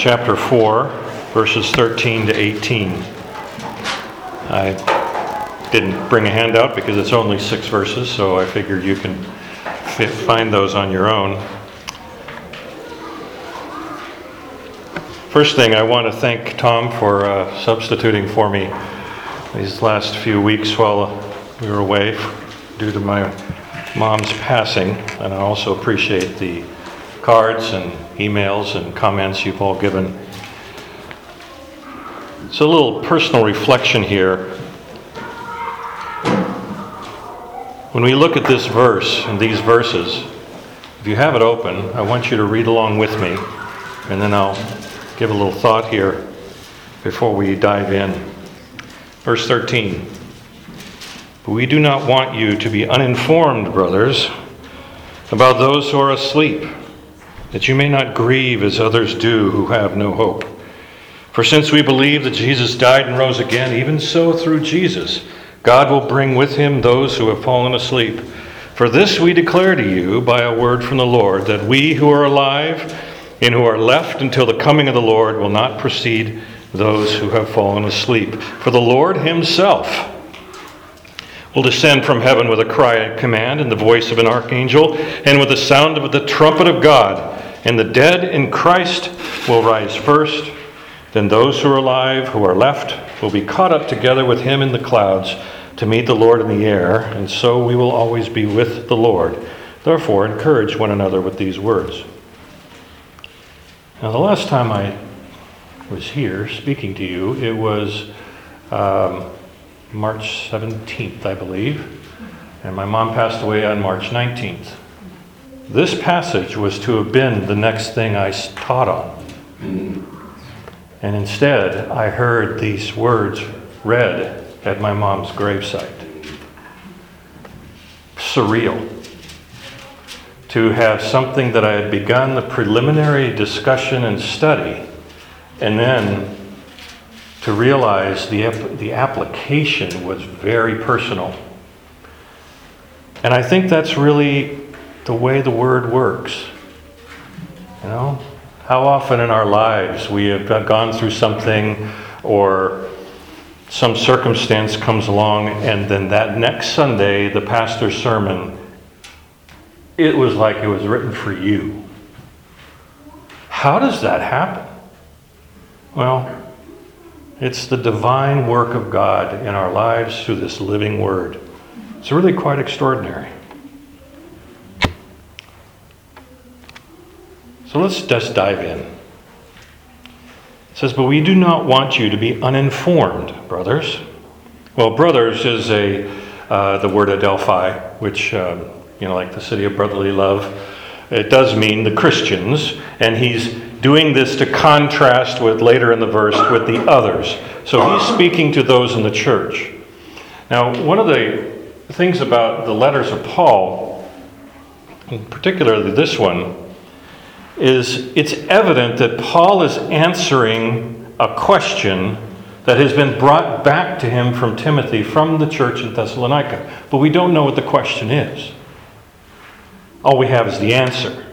chapter 4, verses 13 to 18. I didn't bring a handout because it's only six verses, so I figured you can fit, find those on your own. First thing, I want to thank Tom for uh, substituting for me these last few weeks while we were away due to my mom's passing. And I also appreciate the cards and emails and comments you've all given. It's a little personal reflection here. When we look at this verse and these verses, if you have it open, I want you to read along with me, and then I'll give a little thought here before we dive in. Verse 13. But we do not want you to be uninformed, brothers, about those who are asleep, that you may not grieve as others do who have no hope. For since we believe that Jesus died and rose again, even so through Jesus, God will bring with him those who have fallen asleep. For this we declare to you by a word from the Lord, that we who are alive and who are left until the coming of the Lord will not precede those who have fallen asleep. For the Lord himself will descend from heaven with a cry and command and the voice of an archangel and with the sound of the trumpet of God. And the dead in Christ will rise first. Then those who are alive, who are left, will be caught up together with him in the clouds to meet the Lord in the air, and so we will always be with the Lord. Therefore, encourage one another with these words. Now, the last time I was here speaking to you, it was um, March 17th, I believe, and my mom passed away on March 19th. This passage was to have been the next thing I taught on. And instead, I heard these words read at my mom's gravesite. Surreal to have something that I had begun the preliminary discussion and study, and then to realize the, the application was very personal. And I think that's really the way the word works. You know, how often in our lives we have gone through something or some circumstance comes along, and then that next Sunday, the pastor's sermon it was like it was written for you. How does that happen? Well, it's the divine work of God in our lives through this living word. It's really quite extraordinary. So let's just dive in. It says, But we do not want you to be uninformed, brothers. Well, brothers is a uh, the word Adelphi, which um, you know, like the city of brotherly love. It does mean the Christians, and he's doing this to contrast with later in the verse with the others. So he's speaking to those in the church. Now, one of the things about the letters of Paul, particularly this one, is it's evident that Paul is answering a question that has been brought back to him from Timothy from the church in Thessalonica. But we don't know what the question is. All we have is the answer.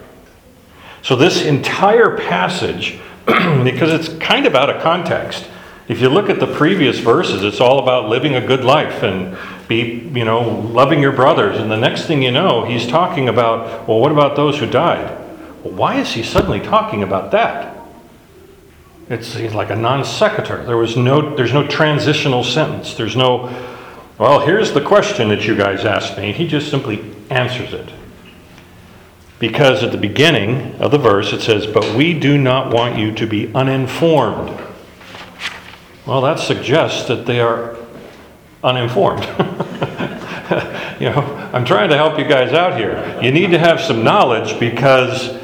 So, this entire passage, because it's kind of out of context, if you look at the previous verses, it's all about living a good life and be, you know, loving your brothers. And the next thing you know, he's talking about, well, what about those who died? Why is he suddenly talking about that? It's like a non sequitur. There was no, there's no transitional sentence. There's no, well, here's the question that you guys asked me. He just simply answers it. Because at the beginning of the verse it says, But we do not want you to be uninformed. Well, that suggests that they are uninformed. you know, I'm trying to help you guys out here. You need to have some knowledge because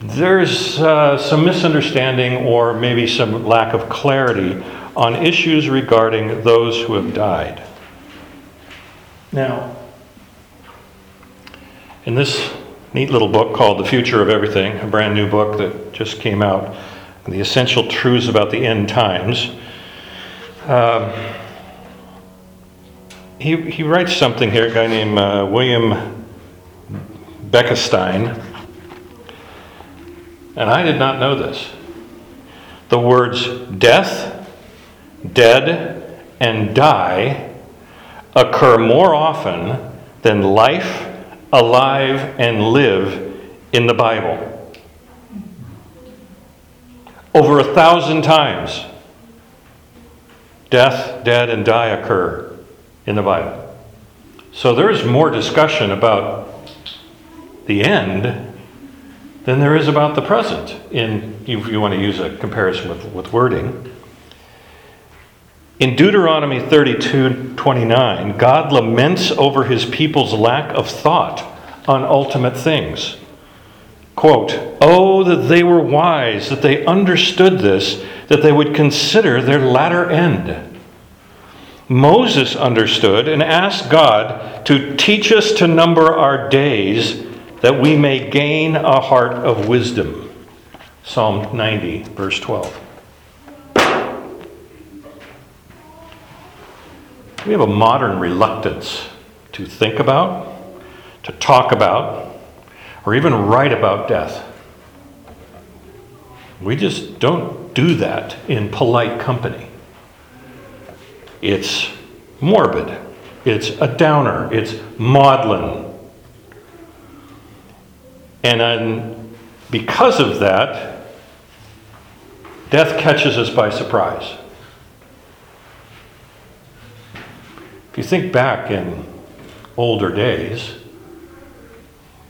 there's uh, some misunderstanding or maybe some lack of clarity on issues regarding those who have died. Now, in this neat little book called The Future of Everything, a brand new book that just came out, The Essential Truths About the End Times. Um, he, he writes something here, a guy named uh, William Boekestein, and I did not know this. the words death, dead, and die occur more often than life, alive, and live in the Bible. Over a thousand times, death, dead, and die occur in the Bible. So there's more discussion about the end than there is about the present, in, if you want to use a comparison with, with wording. In Deuteronomy 32 29, God laments over his people's lack of thought on ultimate things. Quote, Oh, that they were wise, that they understood this, that they would consider their latter end. Moses understood and asked God to teach us to number our days that we may gain a heart of wisdom. Psalm 90, verse 12. We have a modern reluctance to think about, to talk about, or even write about death. We just don't do that in polite company. It's morbid, it's a downer, it's maudlin. And then, because of that, death catches us by surprise. If you think back in older days,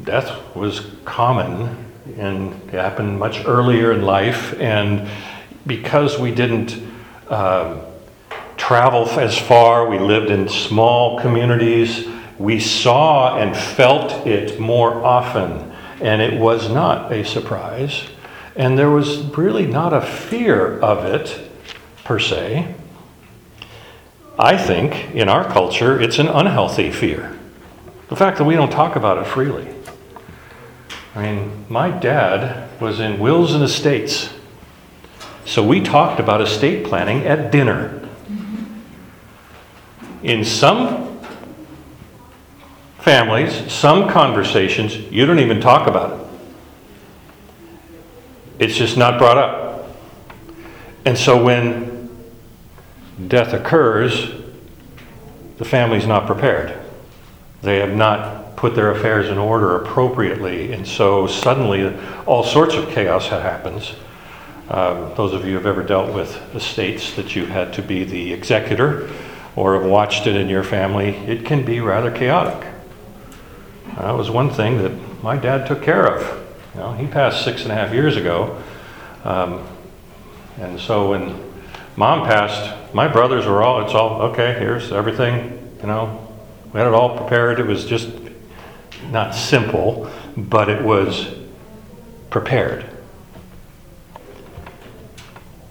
death was common and it happened much earlier in life, and because we didn't uh, travel as far, we lived in small communities, we saw and felt it more often, and it was not a surprise. And there was really not a fear of it per se. I think in our culture it's an unhealthy fear. The fact that we don't talk about it freely. I mean, my dad was in wills and estates. So we talked about estate planning at dinner. In some families, some conversations, you don't even talk about it. It's just not brought up. And so when death occurs, the family's not prepared. They have not put their affairs in order appropriately, and so suddenly all sorts of chaos happens. Um, those of you who have ever dealt with estates that you had to be the executor or have watched it in your family, it can be rather chaotic. That was one thing that my dad took care of. You know, he passed six and a half years ago. Um, and so when mom passed, my brothers were all, it's all, okay, here's everything, you know. We had it all prepared. It was just not simple, but it was prepared.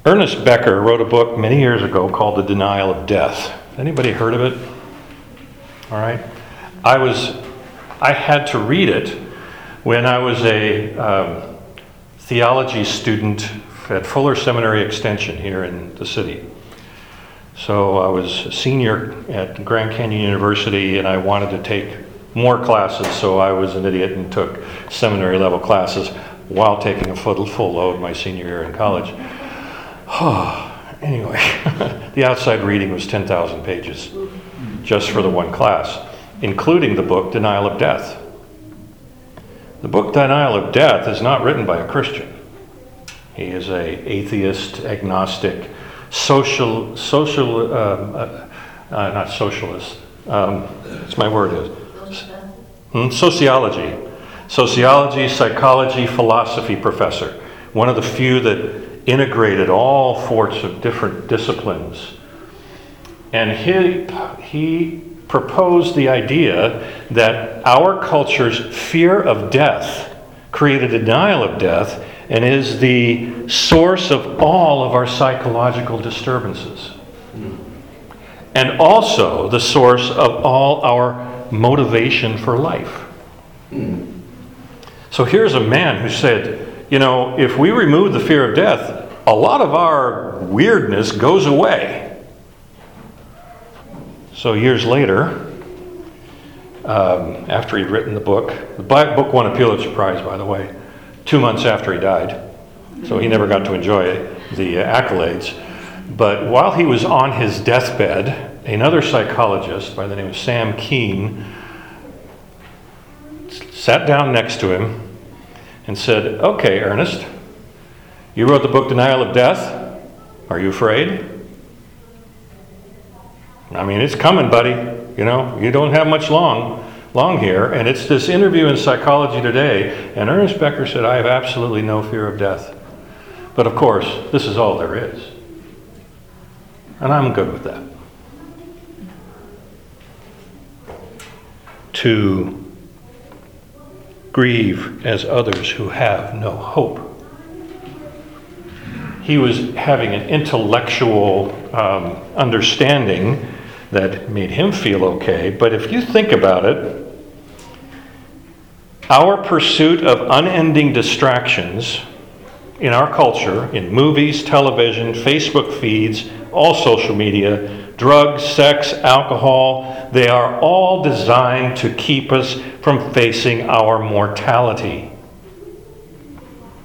Ernest Becker wrote a book many years ago called The Denial of Death. Anybody heard of it? All right. I was, I had to read it when I was a um, theology student at Fuller Seminary Extension here in the city. So I was a senior at Grand Canyon University and I wanted to take more classes, so I was an idiot and took seminary level classes while taking a full, full load my senior year in college. anyway, the outside reading was 10,000 pages just for the one class, including the book Denial of Death. The book Denial of Death is not written by a Christian. He is a atheist, agnostic, social, social, um, uh, uh, not socialist. Um, what's my word is hmm? sociology, sociology, psychology, philosophy professor. One of the few that integrated all sorts of different disciplines. And he, he proposed the idea that our culture's fear of death created a denial of death and is the source of all of our psychological disturbances. And also the source of all our motivation for life. So here's a man who said, you know, if we remove the fear of death, a lot of our weirdness goes away. So years later, um, after he'd written the book, the book won a Pulitzer Prize, by the way two months after he died. so he never got to enjoy the accolades. But while he was on his deathbed, another psychologist by the name of Sam Keen sat down next to him and said, Okay, Ernest, you wrote the book Denial of Death. Are you afraid? I mean, it's coming, buddy. You know, you don't have much long long here, and it's this interview in Psychology Today, and Ernest Becker said, I have absolutely no fear of death. But of course, this is all there is. And I'm good with that. To grieve as others who have no hope. He was having an intellectual um, understanding that made him feel okay. But if you think about it, our pursuit of unending distractions in our culture, in movies, television, Facebook feeds, all social media, drugs, sex, alcohol, they are all designed to keep us from facing our mortality.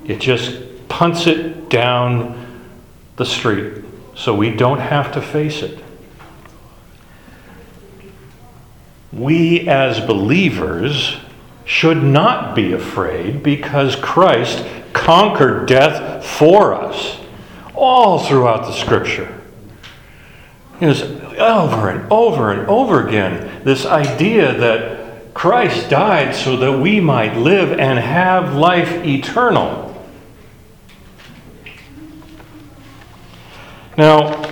It just punts it down the street so we don't have to face it. We as believers should not be afraid because Christ conquered death for us all throughout the scripture. Was over and over and over again this idea that Christ died so that we might live and have life eternal. Now,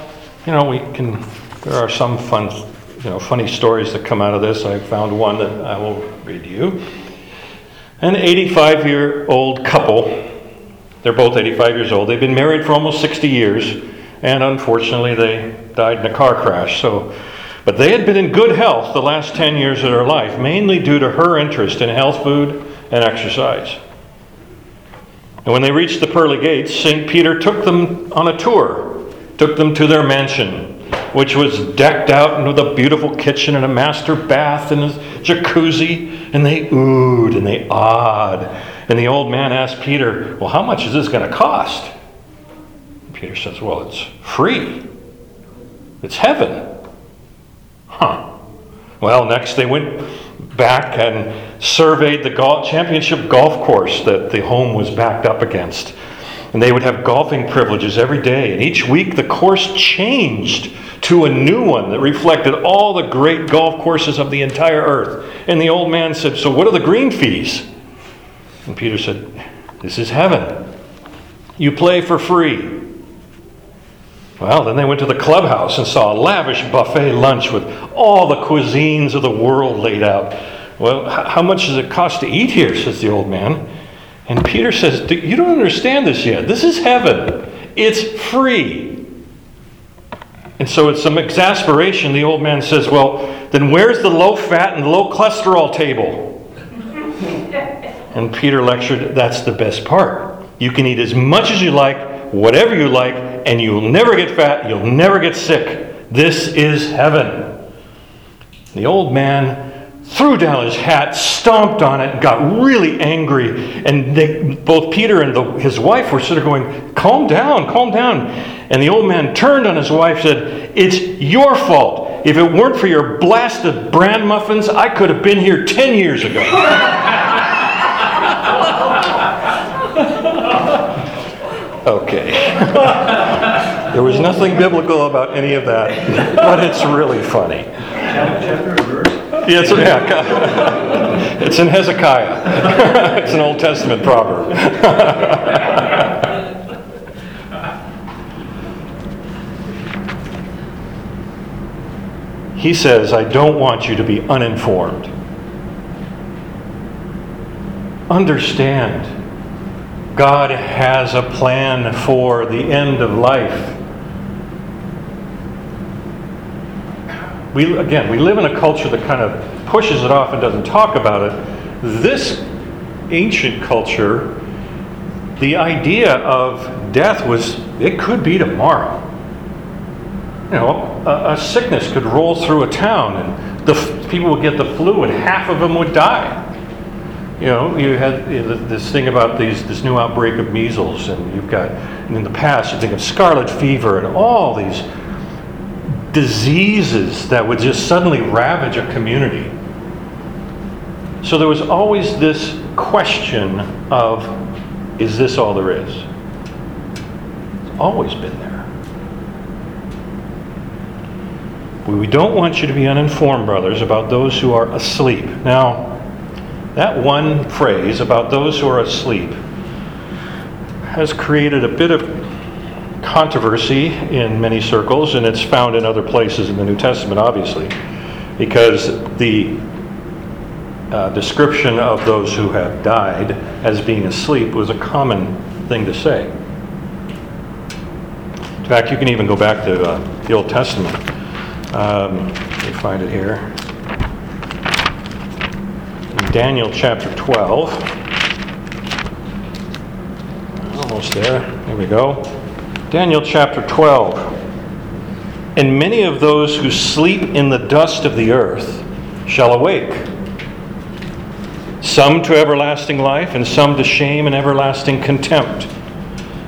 you know, we can, there are some fun, you know, funny stories that come out of this. I found one that I will read to you. An 85 year old couple, they're both 85 years old, they've been married for almost 60 years, and unfortunately they died in a car crash. So, but they had been in good health the last 10 years of their life, mainly due to her interest in health food and exercise. And when they reached the pearly gates, St. Peter took them on a tour, took them to their mansion, which was decked out with a beautiful kitchen and a master bath and a jacuzzi. And they oohed and they awed. And the old man asked Peter, Well, how much is this going to cost? Peter says, Well, it's free. It's heaven. Huh. Well, next they went back and surveyed the golf, championship golf course that the home was backed up against. And they would have golfing privileges every day. And each week the course changed to a new one that reflected all the great golf courses of the entire earth. And the old man said, So what are the green fees? And Peter said, This is heaven. You play for free. Well, then they went to the clubhouse and saw a lavish buffet lunch with all the cuisines of the world laid out. Well, how much does it cost to eat here? says the old man. And Peter says, You don't understand this yet. This is heaven, it's free. And so, it's some exasperation, the old man says, Well, then where's the low fat and low cholesterol table? and Peter lectured, That's the best part. You can eat as much as you like, whatever you like, and you'll never get fat, you'll never get sick. This is heaven. The old man threw down his hat, stomped on it, got really angry. And they, both Peter and the, his wife were sort of going, Calm down, calm down. And the old man turned on his wife said, It's your fault. If it weren't for your blasted bran muffins, I could have been here 10 years ago. okay. there was nothing biblical about any of that, but it's really funny. Yeah, it's, yeah, it's in Hezekiah. it's an Old Testament proverb. he says, I don't want you to be uninformed. Understand, God has a plan for the end of life. We again we live in a culture that kind of pushes it off and doesn't talk about it. This ancient culture the idea of death was it could be tomorrow. You know a, a sickness could roll through a town and the people would get the flu and half of them would die. You know, you had this thing about these, this new outbreak of measles, and you've got, and in the past, you think of scarlet fever and all these diseases that would just suddenly ravage a community. So there was always this question of, is this all there is? It's always been there. We don't want you to be uninformed, brothers, about those who are asleep. Now, that one phrase about those who are asleep has created a bit of controversy in many circles, and it's found in other places in the New Testament, obviously, because the uh, description of those who have died as being asleep was a common thing to say. In fact, you can even go back to uh, the Old Testament. Um, let me find it here. In Daniel chapter 12. Almost there. Here we go. Daniel chapter 12. And many of those who sleep in the dust of the earth shall awake, some to everlasting life, and some to shame and everlasting contempt.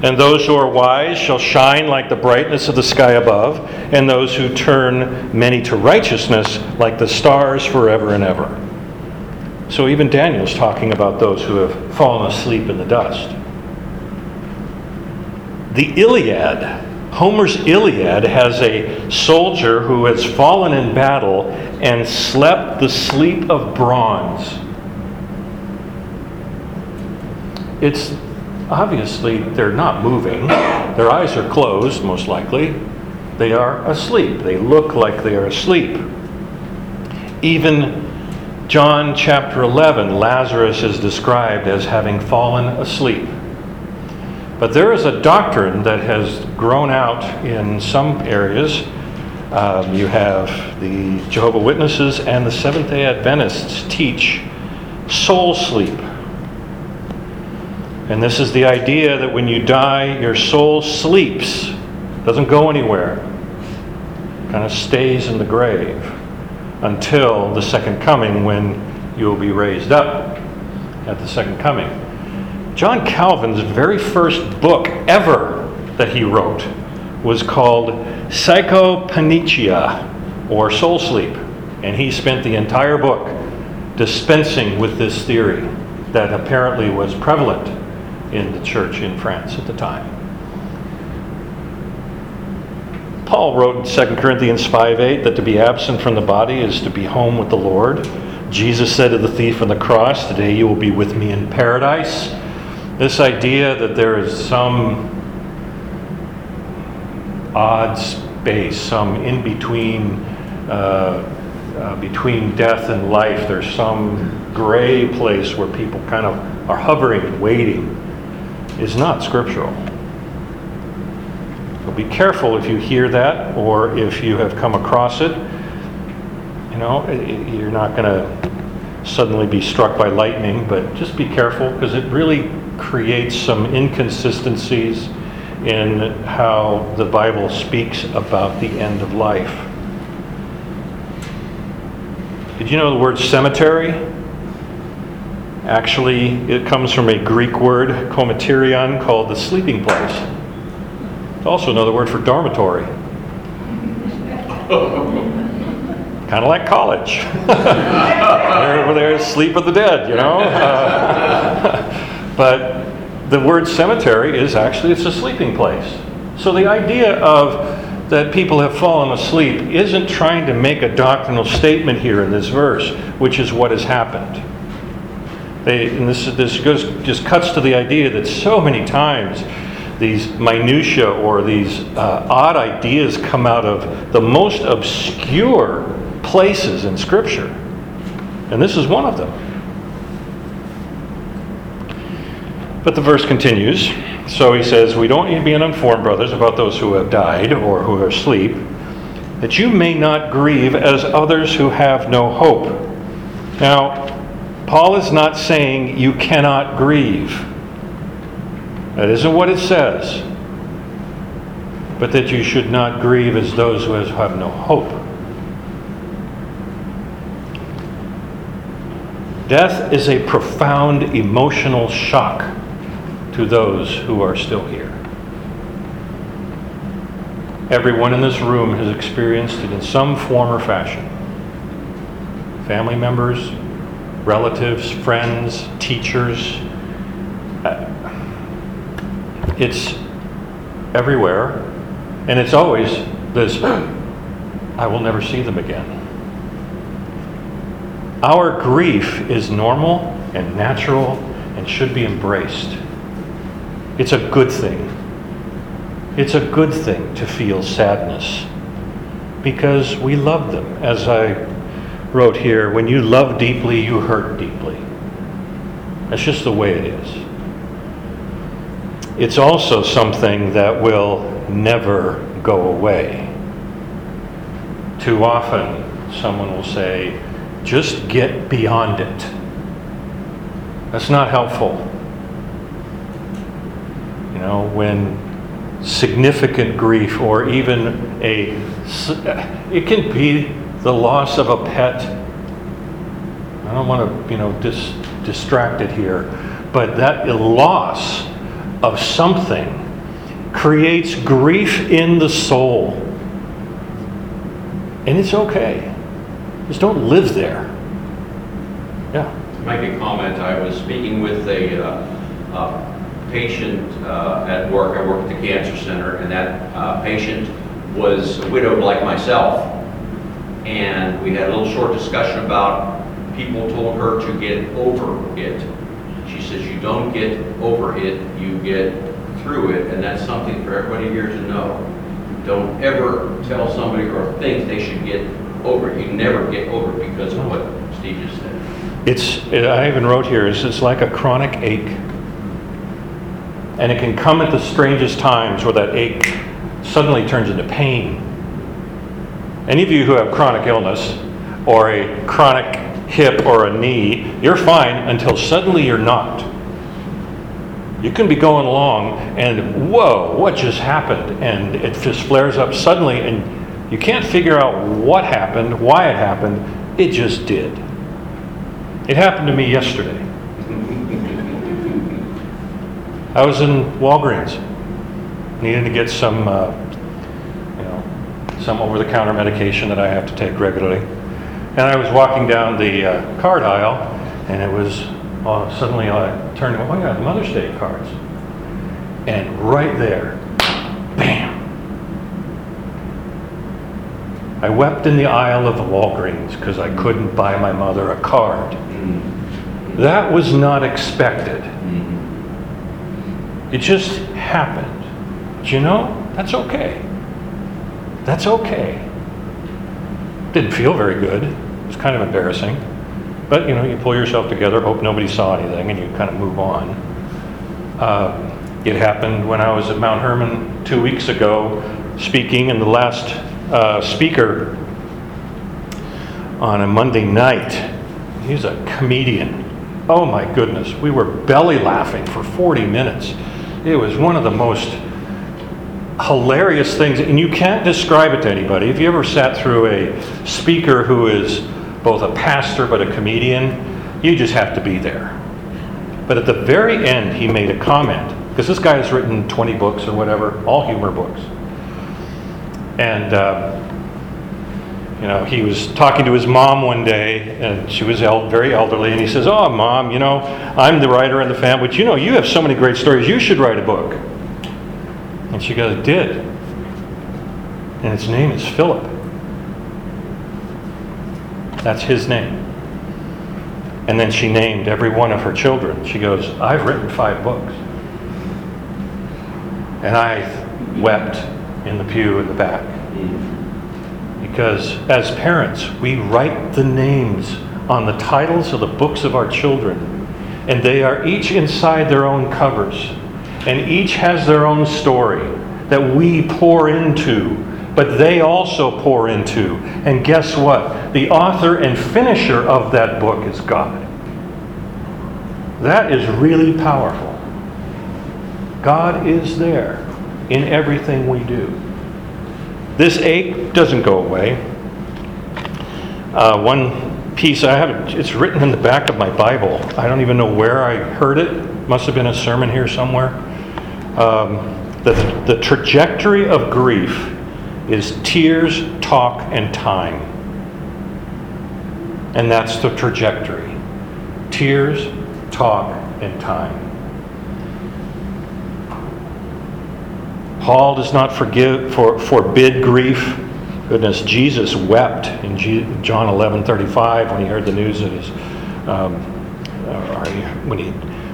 And those who are wise shall shine like the brightness of the sky above, and those who turn many to righteousness like the stars forever and ever. So even Daniel's talking about those who have fallen asleep in the dust. The Iliad, Homer's Iliad, has a soldier who has fallen in battle and slept the sleep of bronze. It's obviously they're not moving, their eyes are closed, most likely. They are asleep. They look like they are asleep. Even John chapter 11, Lazarus is described as having fallen asleep. But there is a doctrine that has grown out in some areas. Um, you have the Jehovah Witnesses and the Seventh day Adventists teach soul sleep. And this is the idea that when you die, your soul sleeps, doesn't go anywhere, kind of stays in the grave until the second coming when you will be raised up at the second coming. John Calvin's very first book ever that he wrote was called Psychopannychia, or Soul Sleep. And he spent the entire book dispensing with this theory that apparently was prevalent in the church in France at the time. Paul wrote in 2 Corinthians 5 8 that to be absent from the body is to be home with the Lord. Jesus said to the thief on the cross, Today you will be with me in paradise. This idea that there is some odd space, some in between, uh, uh, between death and life, there's some gray place where people kind of are hovering and waiting, is not scriptural. So be careful if you hear that or if you have come across it. You know, you're not going to suddenly be struck by lightning, but just be careful because it really creates some inconsistencies in how the Bible speaks about the end of life. Did you know the word cemetery? Actually, it comes from a Greek word, koimeterion, called the sleeping place. It's also another word for dormitory. kind of like college. over there, sleep of the dead, you know? but the word cemetery is actually it's a sleeping place. So the idea of that people have fallen asleep isn't trying to make a doctrinal statement here in this verse, which is what has happened. They, and this, this goes, just cuts to the idea that so many times these minutiae or these uh, odd ideas come out of the most obscure places in Scripture. And this is one of them. But the verse continues. So he says, We don't need to be uninformed, brothers, about those who have died or who are asleep, that you may not grieve as others who have no hope. Now, Paul is not saying you cannot grieve. That isn't what it says. But that you should not grieve as those who have no hope. Death is a profound emotional shock to those who are still here. Everyone in this room has experienced it in some form or fashion. Family members, relatives, friends, teachers. Uh, It's everywhere, and it's always this I will never see them again. Our grief is normal and natural and should be embraced. It's a good thing. It's a good thing to feel sadness because we love them. As I wrote here, when you love deeply, you hurt deeply. That's just the way it is. It's also something that will never go away. Too often, someone will say, just get beyond it. That's not helpful. Know, when significant grief or even a, it can be the loss of a pet. I don't want to, you know, dis, distract it here, but that loss of something creates grief in the soul. And it's okay. Just don't live there. Yeah. To make a comment, I was speaking with a, uh, uh, patient, uh, at work, I work at the cancer center, and that, uh, patient was a widowed like myself. And we had a little short discussion about, people told her to get over it. She says, you don't get over it, you get through it, and that's something for everybody here to know. Don't ever tell somebody or think they should get over it. You never get over it because of what Steve just said. It's, I even wrote here, is it's like a chronic ache. And it can come at the strangest times where that ache suddenly turns into pain. Any of you who have chronic illness or a chronic hip or a knee, you're fine until suddenly you're not. You can be going along and whoa, what just happened? And it just flares up suddenly and you can't figure out what happened, why it happened. It just did. It happened to me yesterday. I was in Walgreens, needing to get some, uh, you know, some over-the-counter medication that I have to take regularly. And I was walking down the uh, card aisle, and it was uh, suddenly I turned, oh yeah, the Mother's Day cards. And right there, bam! I wept in the aisle of the Walgreens because I couldn't buy my mother a card. That was not expected. It just happened. But you know, that's okay. That's okay. Didn't feel very good. It was kind of embarrassing. But you know, you pull yourself together, hope nobody saw anything, and you kind of move on. Uh, it happened when I was at Mount Hermon two weeks ago, speaking, and the last uh, speaker on a Monday night, he's a comedian. Oh my goodness, we were belly laughing for 40 minutes. It was one of the most hilarious things, and you can't describe it to anybody. If you ever sat through a speaker who is both a pastor but a comedian, you just have to be there. But at the very end, he made a comment, because this guy has written 20 books or whatever, all humor books. And, uh, you know, he was talking to his mom one day, and she was el- very elderly, and he says, Oh, mom, you know, I'm the writer in the family, but you know, you have so many great stories, you should write a book. And she goes, Did. And its name is Philip. That's his name. And then she named every one of her children. She goes, I've written five books. And I wept in the pew in the back. Because as parents, we write the names on the titles of the books of our children. And they are each inside their own covers. And each has their own story that we pour into, but they also pour into. And guess what? The author and finisher of that book is God. That is really powerful. God is there in everything we do. This ache doesn't go away. Uh, one piece, I have it, it's written in the back of my Bible. I don't even know where I heard it. Must have been a sermon here somewhere. Um, the, the trajectory of grief is tears, talk, and time. And that's the trajectory tears, talk, and time. Paul does not forgive, for, forbid grief. Goodness, Jesus wept in G, John 11 35 when he heard the news that his, um, or when he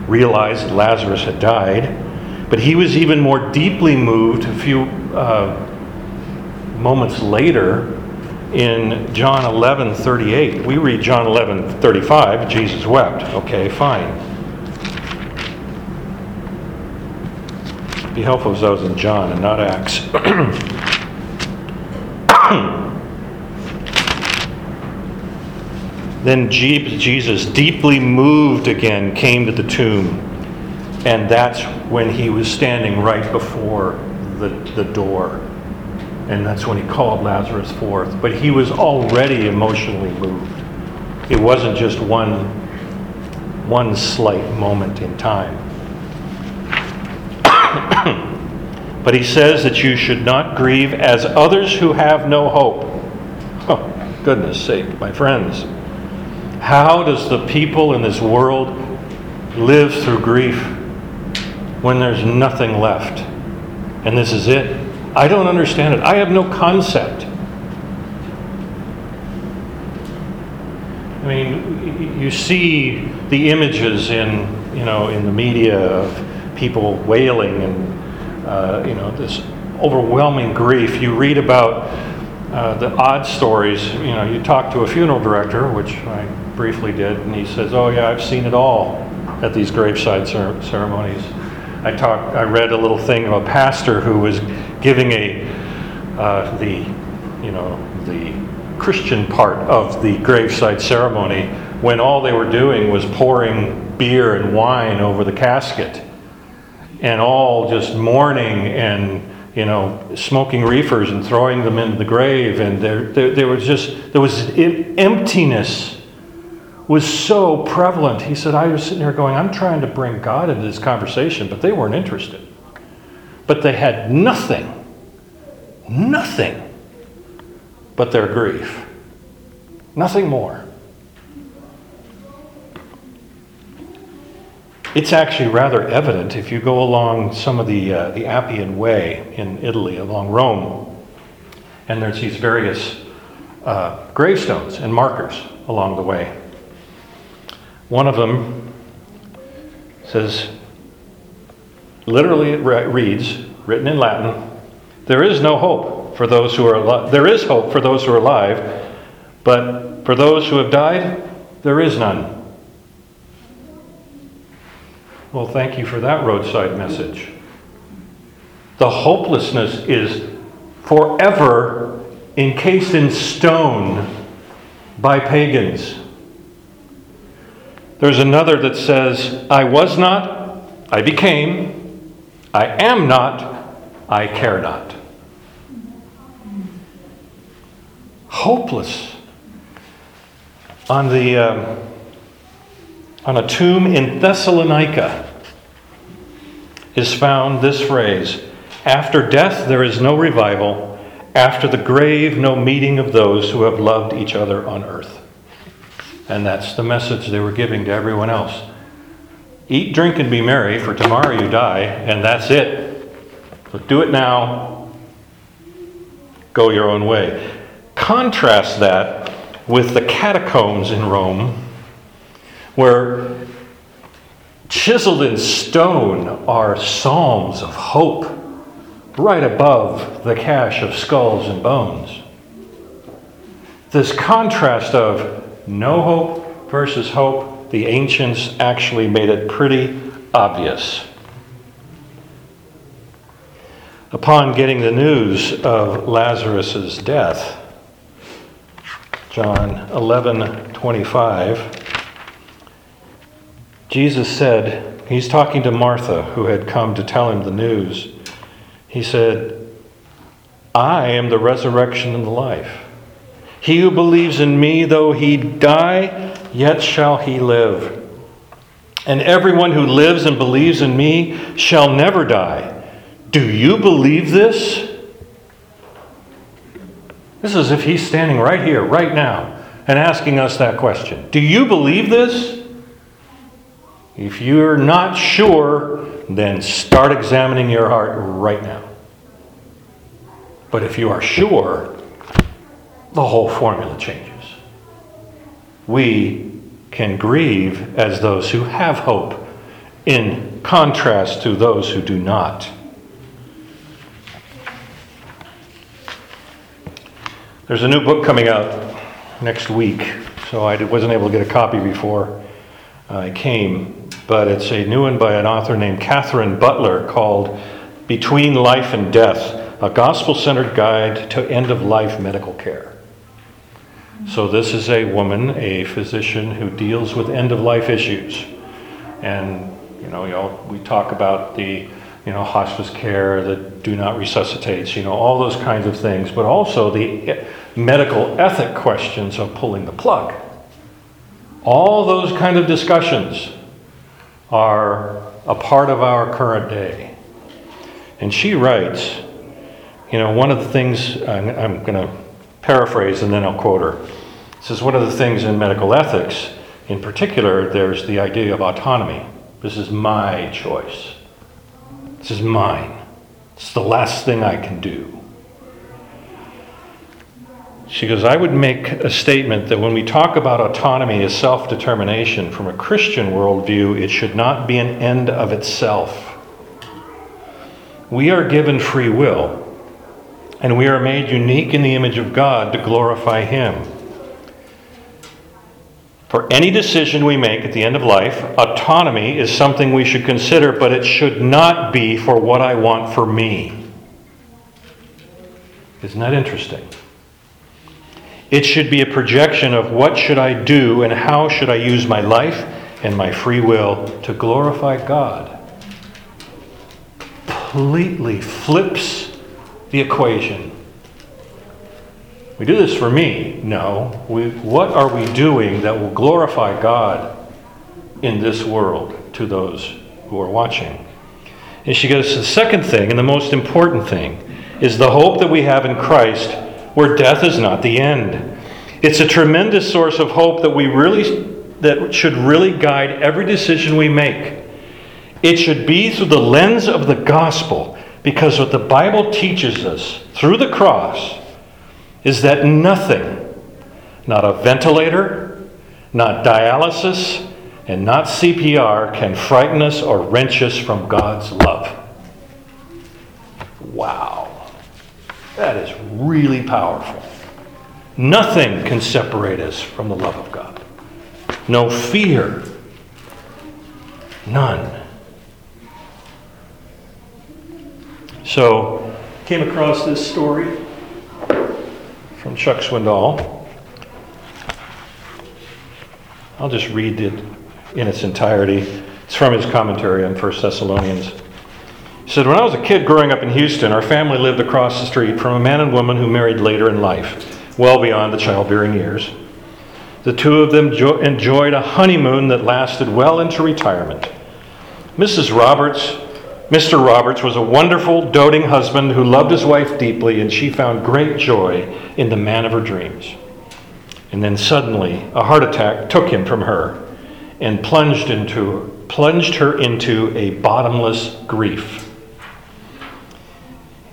realized that Lazarus had died. But he was even more deeply moved a few uh, moments later in John 11 38. We read John 11 35, Jesus wept. Okay, fine. Be helpful if I was in John and not Acts. then Jesus, deeply moved again, came to the tomb. And that's when he was standing right before the, the door. And that's when he called Lazarus forth. But he was already emotionally moved. It wasn't just one, one slight moment in time. but he says that you should not grieve as others who have no hope. Oh, goodness sake, my friends. How does the people in this world live through grief when there's nothing left? And this is it. I don't understand it. I have no concept. I mean, you see the images in, you know, in the media of people wailing and, uh, you know, this overwhelming grief. You read about uh, the odd stories. You know, you talk to a funeral director, which I briefly did, and he says, "Oh yeah, I've seen it all at these graveside cer- ceremonies." I talked. I read a little thing of a pastor who was giving a uh, the, you know, the Christian part of the graveside ceremony when all they were doing was pouring beer and wine over the casket, and all just mourning and you know, smoking reefers and throwing them into the grave, and there, there, there was just there was emptiness was so prevalent. He said, I was sitting here going, I'm trying to bring God into this conversation, but they weren't interested. But they had nothing, nothing but their grief. Nothing more. It's actually rather evident if you go along some of the, uh, the Appian Way in Italy, along Rome, and there's these various uh, gravestones and markers along the way. One of them says, literally it reads, written in Latin, there is no hope for those who are alive. There is hope for those who are alive, but for those who have died, there is none. Well, thank you for that roadside message. The hopelessness is forever encased in stone by pagans. There's another that says, I was not, I became, I am not, I care not. Hopeless. On the um, on a tomb in Thessalonica is found this phrase: "After death there is no revival; after the grave no meeting of those who have loved each other on earth." And that's the message they were giving to everyone else. Eat, drink, and be merry, for tomorrow you die, and that's it. So do it now. Go your own way. Contrast that with the catacombs in Rome, where chiseled in stone are psalms of hope right above the cache of skulls and bones. This contrast of no hope versus hope, the ancients actually made it pretty obvious. Upon getting the news of Lazarus' death, John 11 25, Jesus said, He's talking to Martha, who had come to tell him the news. He said, I am the resurrection and the life. He who believes in me, though he die, yet shall he live. And everyone who lives and believes in me shall never die. Do you believe this? This is if he's standing right here, right now, and asking us that question. Do you believe this? If you're not sure, then start examining your heart right now. But if you are sure, the whole formula changes. We can grieve as those who have hope, in contrast to those who do not. There's a new book coming out next week, so I wasn't able to get a copy before I came, but it's a new one by an author named Kathryn Butler called Between Life and Death A Gospel Centered Guide to End of Life Medical Care. So, this is a woman, a physician, who deals with end of life issues. And, you know, we, all, we talk about the you know, hospice care, the do not resuscitate, you know, all those kinds of things, but also the medical ethic questions of pulling the plug. All those kind of discussions are a part of our current day. And she writes, you know, one of the things, I'm, I'm going to paraphrase and then I'll quote her. This is one of the things in medical ethics, in particular, there's the idea of autonomy. This is my choice. This is mine. It's the last thing I can do. She goes, I would make a statement that when we talk about autonomy as self determination from a Christian worldview, it should not be an end of itself. We are given free will, and we are made unique in the image of God to glorify Him. For any decision we make at the end of life, autonomy is something we should consider, but it should not be for what I want for me. Isn't that interesting? It should be a projection of what should I do and how should I use my life and my free will to glorify God. Completely flips the equation we do this for me. No. We, what are we doing that will glorify God in this world to those who are watching? And she goes, the second thing, and the most important thing, is the hope that we have in Christ where death is not the end. It's a tremendous source of hope that we really that should really guide every decision we make. It should be through the lens of the gospel because what the Bible teaches us through the cross is that nothing, not a ventilator, not dialysis, and not CPR can frighten us or wrench us from God's love. Wow. That is really powerful. Nothing can separate us from the love of God. No fear. None. So, came across this story from Chuck Swindoll. I'll just read it in its entirety. It's from his commentary on 1 Thessalonians. He said, When I was a kid growing up in Houston, our family lived across the street from a man and woman who married later in life, well beyond the childbearing years. The two of them jo- enjoyed a honeymoon that lasted well into retirement. Mrs. Roberts Mr. Roberts was a wonderful, doting husband who loved his wife deeply, and she found great joy in the man of her dreams. And then suddenly, a heart attack took him from her and plunged, into, plunged her into a bottomless grief.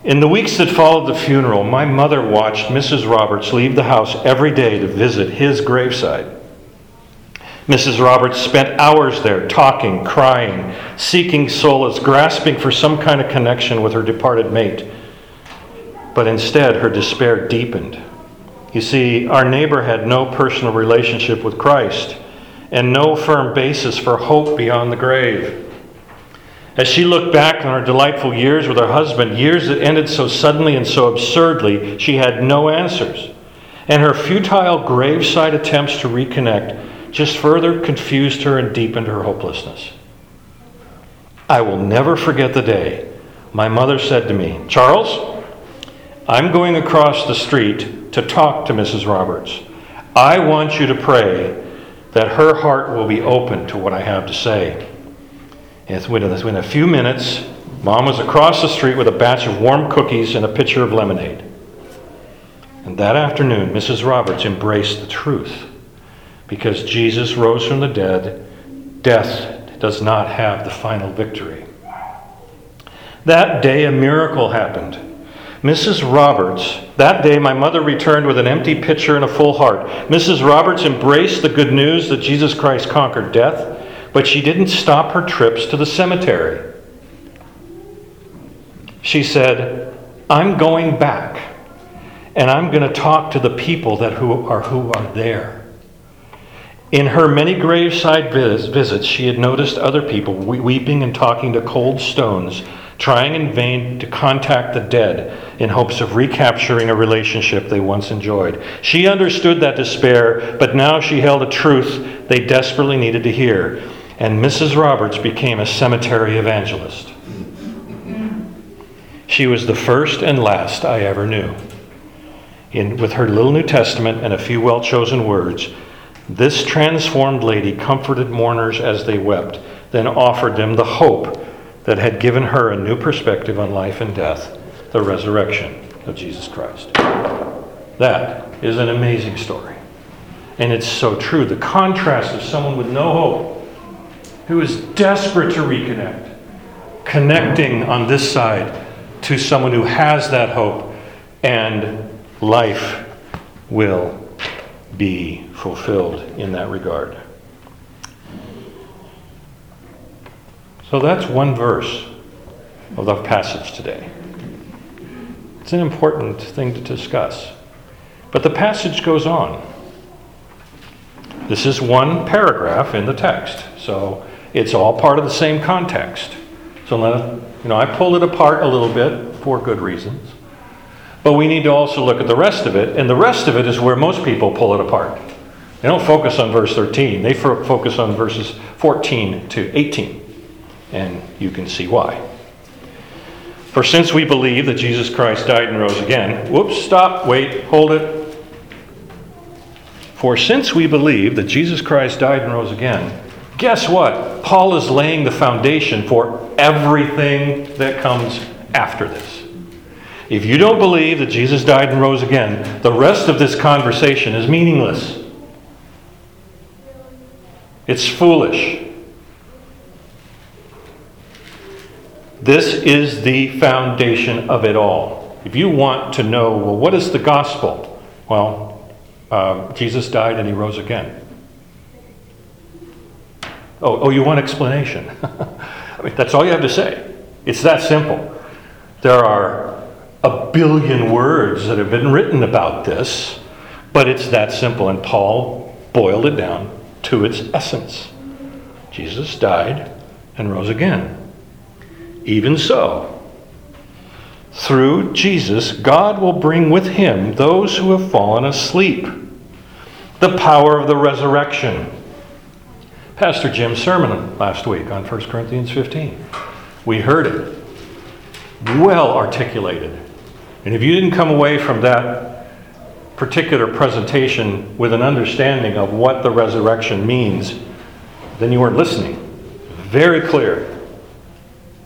In the weeks that followed the funeral, my mother watched Mrs. Roberts leave the house every day to visit his graveside. Mrs. Roberts spent hours there talking, crying, seeking solace, grasping for some kind of connection with her departed mate. But instead, her despair deepened. You see, our neighbor had no personal relationship with Christ and no firm basis for hope beyond the grave. As she looked back on her delightful years with her husband, years that ended so suddenly and so absurdly, she had no answers. And her futile graveside attempts to reconnect just further confused her and deepened her hopelessness. I will never forget the day my mother said to me, Charles, I'm going across the street to talk to Mrs. Roberts. I want you to pray that her heart will be open to what I have to say. And within a few minutes, Mom was across the street with a batch of warm cookies and a pitcher of lemonade. And that afternoon, Mrs. Roberts embraced the truth. Because Jesus rose from the dead, death does not have the final victory. That day, a miracle happened. Mrs. Roberts, that day my mother returned with an empty pitcher and a full heart. Mrs. Roberts embraced the good news that Jesus Christ conquered death, but she didn't stop her trips to the cemetery. She said, I'm going back and I'm going to talk to the people that who are who are there. In her many graveside visits, she had noticed other people weeping and talking to cold stones, trying in vain to contact the dead in hopes of recapturing a relationship they once enjoyed. She understood that despair, but now she held a truth they desperately needed to hear. And Mrs. Roberts became a cemetery evangelist. She was the first and last I ever knew in, with her little New Testament and a few well chosen words, this transformed lady comforted mourners as they wept, then offered them the hope that had given her a new perspective on life and death the resurrection of Jesus Christ. That is an amazing story. And it's so true. The contrast of someone with no hope, who is desperate to reconnect, connecting on this side to someone who has that hope and life will be fulfilled in that regard. So that's one verse of the passage today. It's an important thing to discuss. But the passage goes on. This is one paragraph in the text, so it's all part of the same context. So, you know, I pulled it apart a little bit for good reasons. But we need to also look at the rest of it, and the rest of it is where most people pull it apart. They don't focus on verse 13, they focus on verses 14 to 18. And you can see why. For since we believe that Jesus Christ died and rose again, whoops, stop, wait, hold it. For since we believe that Jesus Christ died and rose again, guess what? Paul is laying the foundation for everything that comes after this. If you don't believe that Jesus died and rose again, the rest of this conversation is meaningless. It's foolish. This is the foundation of it all. If you want to know, well, what is the gospel? Well, uh, Jesus died and he rose again. Oh, oh you want explanation? I mean, that's all you have to say. It's that simple. There are a billion words that have been written about this, but it's that simple. And Paul boiled it down to its essence Jesus died and rose again. Even so, through Jesus, God will bring with him those who have fallen asleep. The power of the resurrection. Pastor Jim's sermon last week on 1 Corinthians 15. We heard it. Well articulated. And if you didn't come away from that particular presentation with an understanding of what the resurrection means, then you weren't listening. Very clear.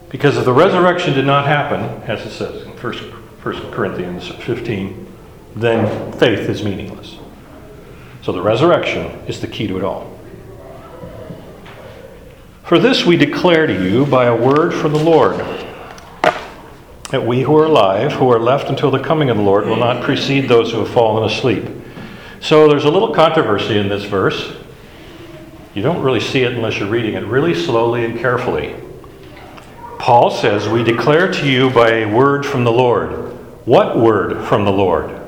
Because if the resurrection did not happen, as it says in 1 Corinthians 15, then faith is meaningless. So the resurrection is the key to it all. For this we declare to you by a word from the Lord that we who are alive, who are left until the coming of the Lord, will not precede those who have fallen asleep. So there's a little controversy in this verse. You don't really see it unless you're reading it really slowly and carefully. Paul says, We declare to you by a word from the Lord. What word from the Lord?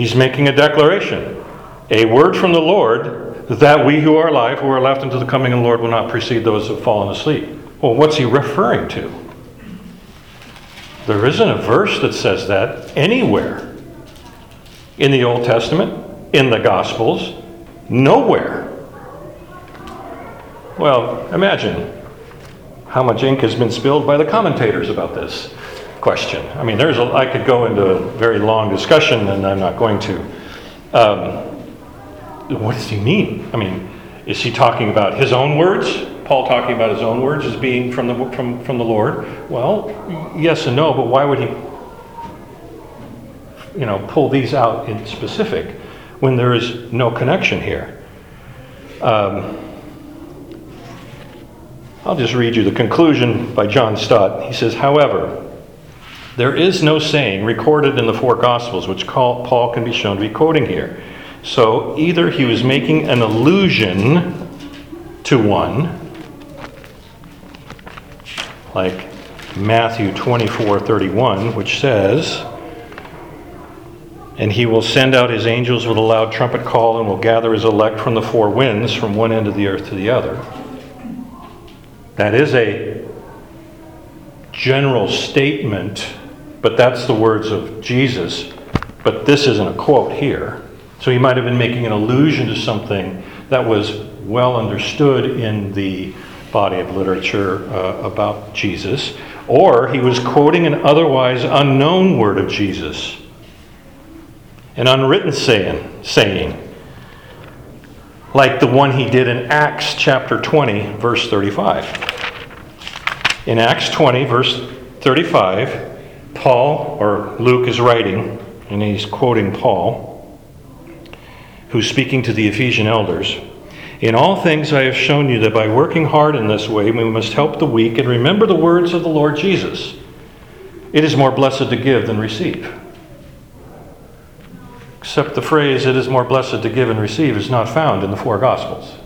He's making a declaration. A word from the Lord that we who are alive, who are left until the coming of the Lord, will not precede those who have fallen asleep. Well, what's he referring to? There isn't a verse that says that anywhere in the Old Testament, in the Gospels, nowhere. Well, imagine how much ink has been spilled by the commentators about this question. I mean, there's a, I could go into a very long discussion, and I'm not going to. Um, what does he mean? I mean, is he talking about his own words? Paul talking about his own words as being from the, from, from the Lord? Well, yes and no, but why would he, you know, pull these out in specific when there is no connection here? Um, I'll just read you the conclusion by John Stott. He says, however, there is no saying recorded in the four Gospels which Paul can be shown to be quoting here. So either he was making an allusion to one, like Matthew 24 31, which says, And he will send out his angels with a loud trumpet call and will gather his elect from the four winds, from one end of the earth to the other. That is a general statement, but that's the words of Jesus. But this isn't a quote here. So he might have been making an allusion to something that was well understood in the body of literature uh, about Jesus, or he was quoting an otherwise unknown word of Jesus, an unwritten saying, saying like the one he did in Acts chapter 20, verse 35. In Acts 20, verse 35, Paul, or Luke, is writing, and he's quoting Paul who's speaking to the Ephesian elders. In all things, I have shown you that by working hard in this way, we must help the weak and remember the words of the Lord Jesus. It is more blessed to give than receive. Except the phrase, it is more blessed to give and receive, is not found in the four Gospels.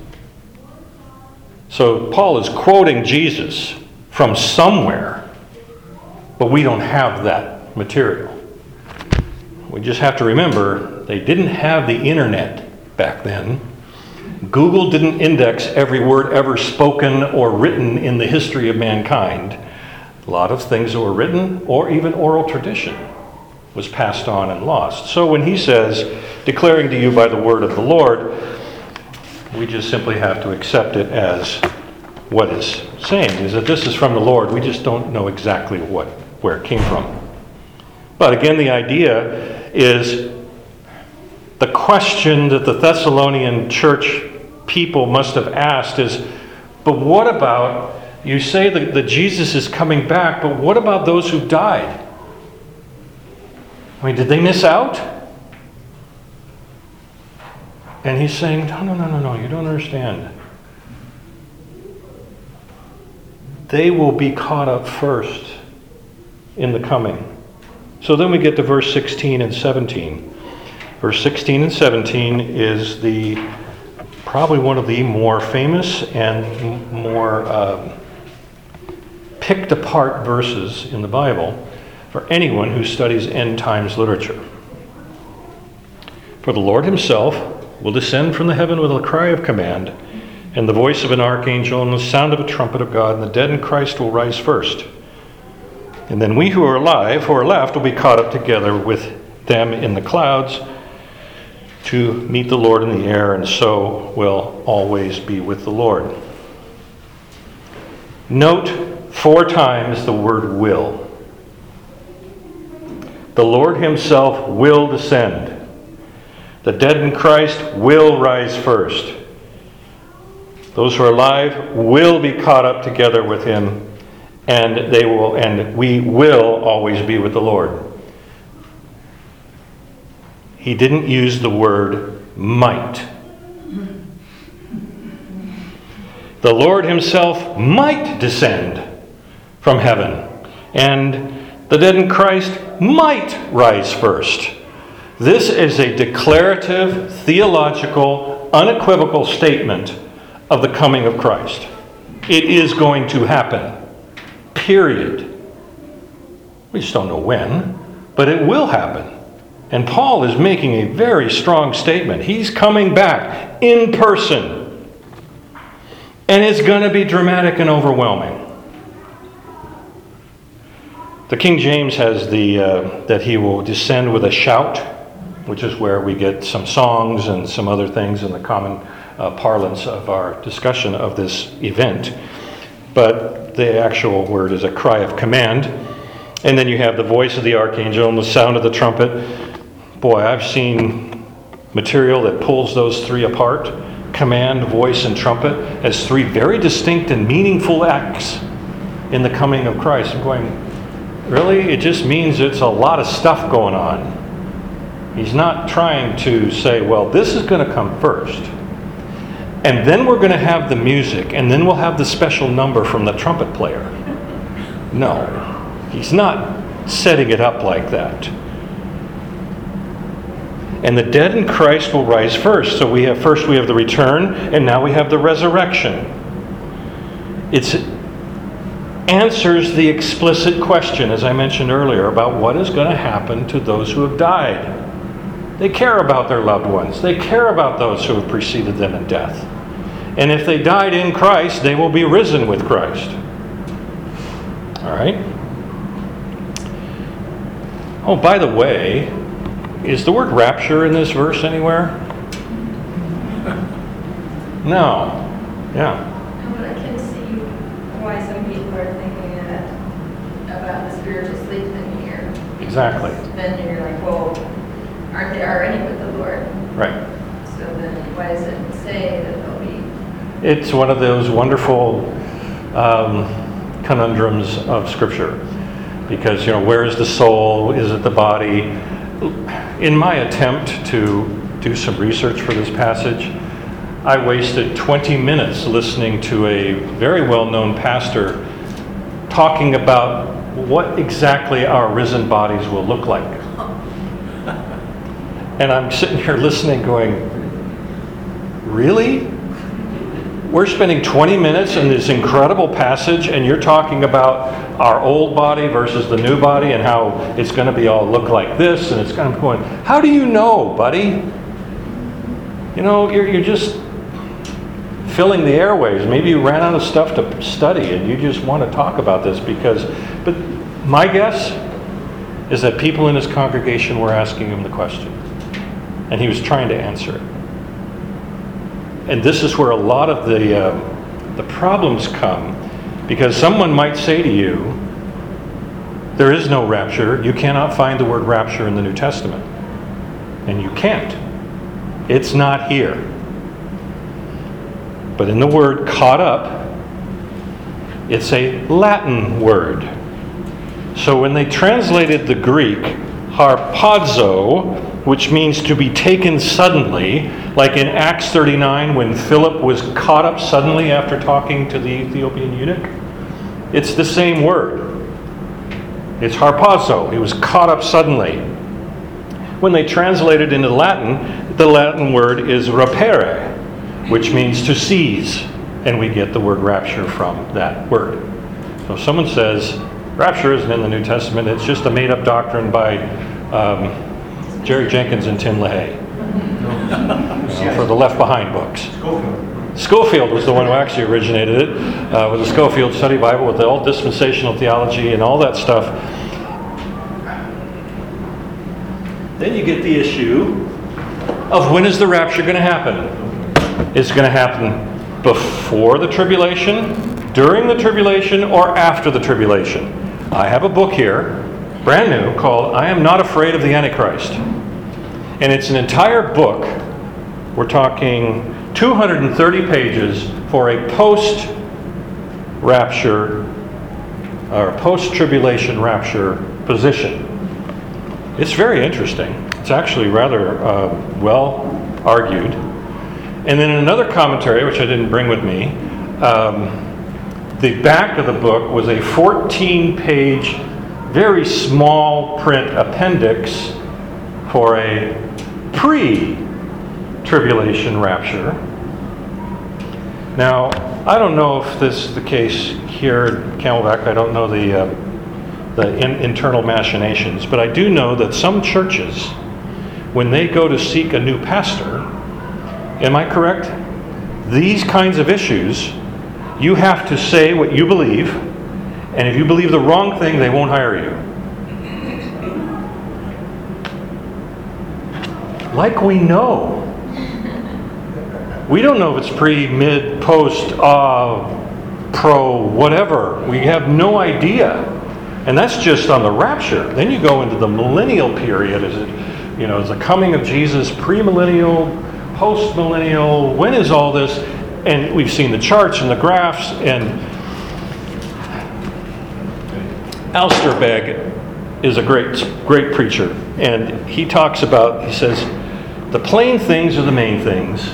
So Paul is quoting Jesus from somewhere, but we don't have that material. We just have to remember they didn't have the internet back then. Google didn't index every word ever spoken or written in the history of mankind. A lot of things that were written or even oral tradition was passed on and lost. So when he says, declaring to you by the word of the Lord, we just simply have to accept it as what is saying is that this is from the Lord. We just don't know exactly what where it came from. But again, the idea is the question that the Thessalonian church people must have asked is but what about, you say that, that Jesus is coming back, but what about those who died? I mean, did they miss out? And he's saying, no, no, no, no, no, you don't understand. They will be caught up first in the coming. So then we get to verse 16 and 17. Verse 16 and 17 is the probably one of the more famous and more uh, picked apart verses in the Bible for anyone who studies end times literature. For the Lord himself will descend from the heaven with a cry of command, and the voice of an archangel, and the sound of a trumpet of God, and the dead in Christ will rise first. And then we who are alive, who are left, will be caught up together with them in the clouds to meet the Lord in the air, and so will always be with the Lord. Note four times the word will. The Lord Himself will descend. The dead in Christ will rise first. Those who are alive will be caught up together with Him and they will and we will always be with the Lord. He didn't use the word might. The Lord himself might descend from heaven, and the dead in Christ might rise first. This is a declarative, theological, unequivocal statement of the coming of Christ. It is going to happen. Period. We just don't know when, but it will happen. And Paul is making a very strong statement. He's coming back in person. And it's going to be dramatic and overwhelming. The King James has the uh, that he will descend with a shout, which is where we get some songs and some other things in the common uh, parlance of our discussion of this event. But the actual word is a cry of command. And then you have the voice of the archangel and the sound of the trumpet. Boy, I've seen material that pulls those three apart command, voice, and trumpet as three very distinct and meaningful acts in the coming of Christ. I'm going, really? It just means it's a lot of stuff going on. He's not trying to say, well, this is going to come first. And then we're going to have the music, and then we'll have the special number from the trumpet player. No, he's not setting it up like that. And the dead in Christ will rise first. So we have first we have the return, and now we have the resurrection. It answers the explicit question, as I mentioned earlier, about what is going to happen to those who have died. They care about their loved ones. They care about those who have preceded them in death. And if they died in Christ, they will be risen with Christ. All right? Oh, by the way, is the word rapture in this verse anywhere? No. Yeah. But I can see why some people are thinking that about the spiritual sleep thing here. Exactly. Then you're like, well, aren't they already with the Lord? Right. So then why does it say that? It's one of those wonderful um, conundrums of Scripture. Because, you know, where is the soul? Is it the body? In my attempt to do some research for this passage, I wasted 20 minutes listening to a very well known pastor talking about what exactly our risen bodies will look like. And I'm sitting here listening, going, Really? We're spending 20 minutes in this incredible passage, and you're talking about our old body versus the new body and how it's going to be all look like this, and it's kind of going, How do you know, buddy? You know, you're, you're just filling the airways. Maybe you ran out of stuff to study and you just want to talk about this because, but my guess is that people in his congregation were asking him the question and he was trying to answer it. And this is where a lot of the, uh, the problems come because someone might say to you, there is no rapture. You cannot find the word rapture in the New Testament. And you can't. It's not here. But in the word caught up, it's a Latin word. So when they translated the Greek, harpazo, which means to be taken suddenly, like in Acts 39 when Philip was caught up suddenly after talking to the Ethiopian eunuch, it's the same word. It's harpazo. He was caught up suddenly. When they translate it into Latin, the Latin word is rapere, which means to seize, and we get the word rapture from that word. So if someone says rapture isn't in the New Testament, it's just a made up doctrine by um, Jerry Jenkins and Tim LaHaye for the Left Behind books. Scofield. Scofield was the one who actually originated it uh, with the Scofield Study Bible, with all dispensational theology and all that stuff. Then you get the issue of when is the rapture going to happen? It's going to happen before the tribulation, during the tribulation, or after the tribulation. I have a book here, brand new, called I Am Not Afraid of the Antichrist. And it's an entire book. We're talking 230 pages for a post rapture or post tribulation rapture position. It's very interesting. It's actually rather uh, well argued. And then another commentary, which I didn't bring with me, um, the back of the book was a 14 page, very small print appendix for a pre tribulation rapture. Now, I don't know if this is the case here at Camelback. I don't know the, uh, the in, internal machinations, but I do know that some churches, when they go to seek a new pastor, am I correct? These kinds of issues, you have to say what you believe, and if you believe the wrong thing, they won't hire you. Like we know. We don't know if it's pre, mid, post, uh, pro whatever. We have no idea. And that's just on the rapture. Then you go into the millennial period. Is it, you know, is the coming of Jesus premillennial, post-millennial? When is all this? And we've seen the charts and the graphs. And Alistair Begg is a great, great preacher, and he talks about. He says, the plain things are the main things,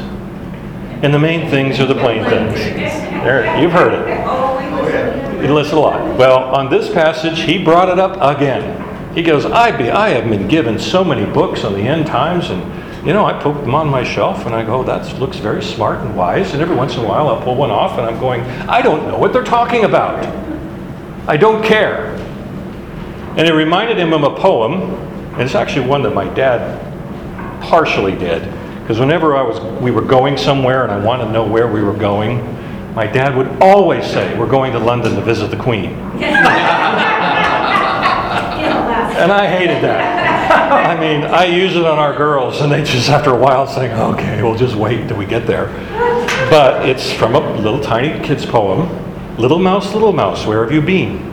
and the main things are the plain things. There, you've heard it. You listen a lot. Well, on this passage, he brought it up again. He goes, I, be, I have been given so many books on the end times, and you know, I put them on my shelf and I go, that looks very smart and wise. And every once in a while, I'll pull one off and I'm going, I don't know what they're talking about. I don't care. And it reminded him of a poem, and it's actually one that my dad partially did. Because whenever I was, we were going somewhere and I wanted to know where we were going, my dad would always say, We're going to London to visit the Queen. And I hated that. I mean, I use it on our girls, and they just, after a while, say, okay, we'll just wait until we get there. But it's from a little tiny kid's poem Little Mouse, Little Mouse, where have you been?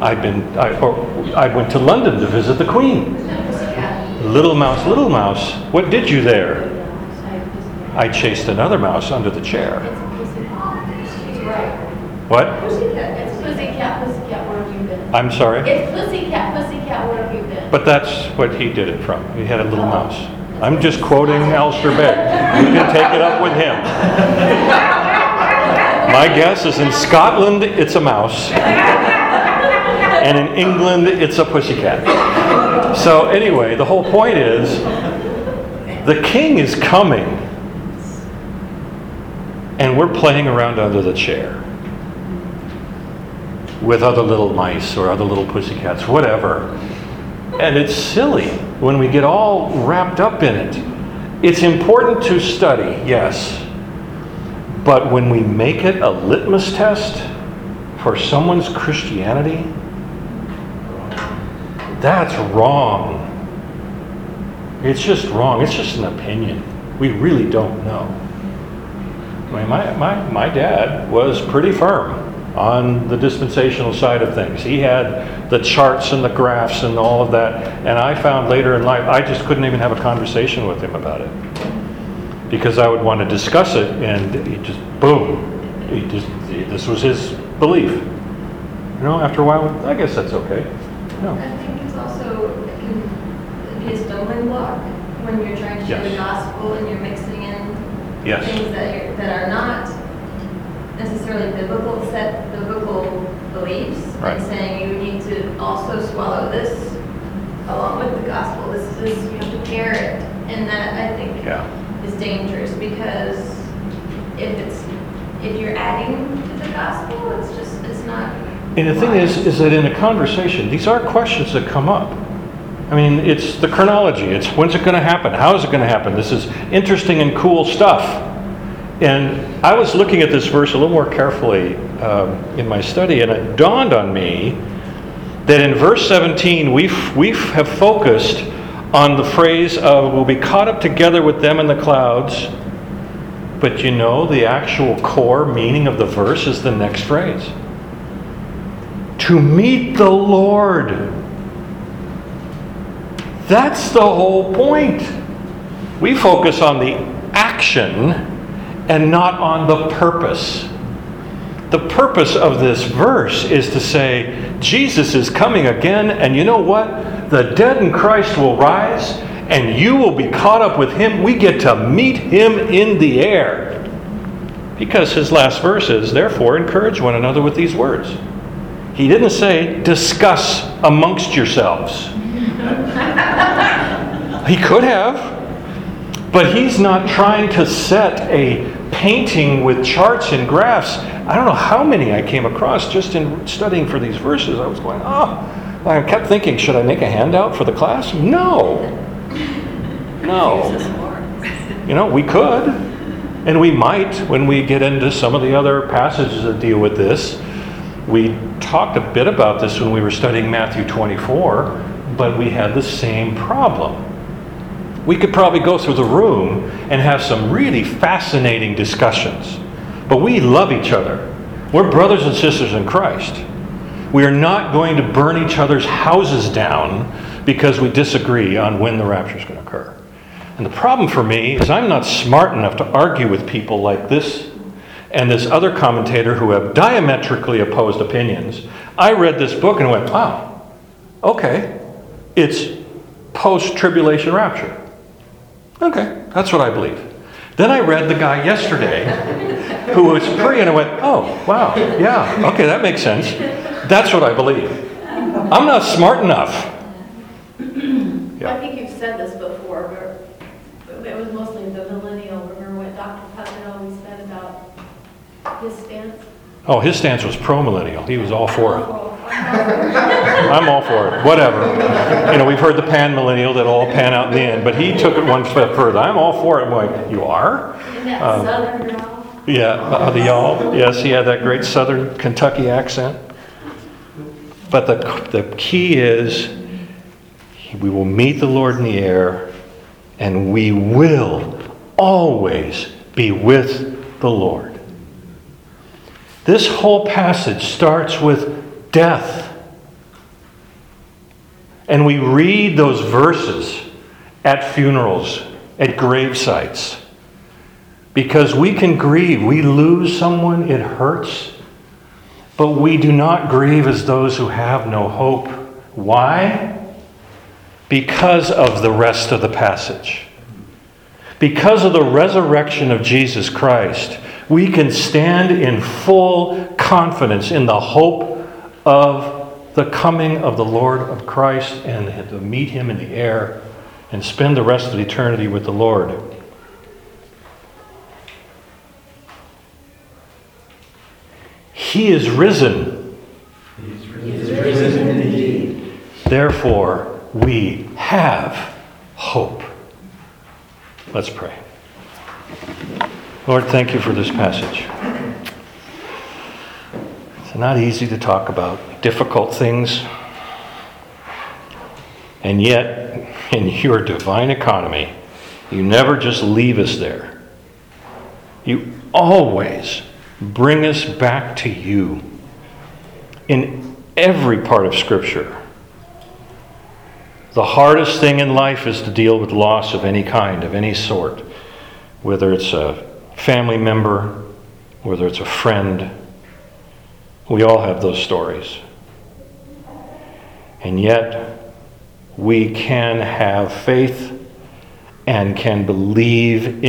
I've been, I, or, I went to London to visit the Queen. Little Mouse, Little Mouse, what did you there? I chased another mouse under the chair. What? I'm sorry? But that's what he did it from. He had a little mouse. I'm just quoting Alistair Begg. You can take it up with him. My guess is in Scotland, it's a mouse. And in England, it's a pussycat. So, anyway, the whole point is the king is coming, and we're playing around under the chair with other little mice or other little pussycats, whatever. And it's silly when we get all wrapped up in it. It's important to study, yes. But when we make it a litmus test for someone's Christianity, that's wrong. It's just wrong. It's just an opinion. We really don't know. I mean, my, my, my dad was pretty firm on the dispensational side of things. He had the charts and the graphs and all of that. And I found later in life, I just couldn't even have a conversation with him about it. Because I would want to discuss it and he just, boom. He just, this was his belief. You know, after a while, I guess that's okay. No. I think it's also, it can be a stumbling block when you're trying to share the Yes. gospel and you're mixing in Yes. things that are, that are not necessarily biblical, set biblical beliefs. Right. And saying you need to also swallow this along with the gospel. This is, you have to pair it. And that, I think, Yeah. is dangerous because if it's, if you're adding to the gospel, it's just, it's not. And the thing is, is that in a conversation, these are questions that come up. I mean, it's the chronology. It's when's it going to happen? How is it going to happen? This is interesting and cool stuff. And I was looking at this verse a little more carefully um, in my study, and it dawned on me that in verse 17 we we have focused on the phrase of we'll be caught up together with them in the clouds." But you know, the actual core meaning of the verse is the next phrase to meet the Lord. That's the whole point. We focus on the action and not on the purpose. The purpose of this verse is to say, Jesus is coming again, and you know what? The dead in Christ will rise, and you will be caught up with him. We get to meet him in the air. Because his last verse is, therefore, encourage one another with these words. He didn't say, discuss amongst yourselves. He could have, but he's not trying to set a painting with charts and graphs. I don't know how many I came across just in studying for these verses. I was going, oh, I kept thinking, should I make a handout for the class? No. No. You know, we could, and we might when we get into some of the other passages that deal with this. We talked a bit about this when we were studying Matthew 24, but we had the same problem. We could probably go through the room and have some really fascinating discussions. But we love each other. We're brothers and sisters in Christ. We are not going to burn each other's houses down because we disagree on when the rapture is going to occur. And the problem for me is I'm not smart enough to argue with people like this and this other commentator who have diametrically opposed opinions. I read this book and went, wow, okay, it's post tribulation rapture. Okay, that's what I believe. Then I read the guy yesterday who was pre and I went, oh, wow, yeah, okay, that makes sense. That's what I believe. I'm not smart enough. Yeah. I think you've said this before, but it was mostly the millennial. Remember what Dr. Putnam always said about his stance? Oh, his stance was pro millennial. He was all for it. I'm all for it. Whatever. You know, we've heard the pan millennial that'll all pan out in the end, but he took it one step further. I'm all for it. I'm like, you are? Um. Yeah, uh, the y'all. Yes, he had that great southern Kentucky accent. But the, the key is we will meet the Lord in the air and we will always be with the Lord. This whole passage starts with death. And we read those verses at funerals, at grave sites. Because we can grieve. We lose someone, it hurts. But we do not grieve as those who have no hope. Why? Because of the rest of the passage. Because of the resurrection of Jesus Christ, we can stand in full confidence in the hope of the coming of the Lord of Christ and to meet him in the air and spend the rest of eternity with the Lord. He is risen. Therefore, we have hope. Let's pray. Lord, thank you for this passage. It's not easy to talk about difficult things. And yet, in your divine economy, you never just leave us there. You always bring us back to you in every part of Scripture. The hardest thing in life is to deal with loss of any kind, of any sort, whether it's a family member, whether it's a friend. We all have those stories. And yet, we can have faith and can believe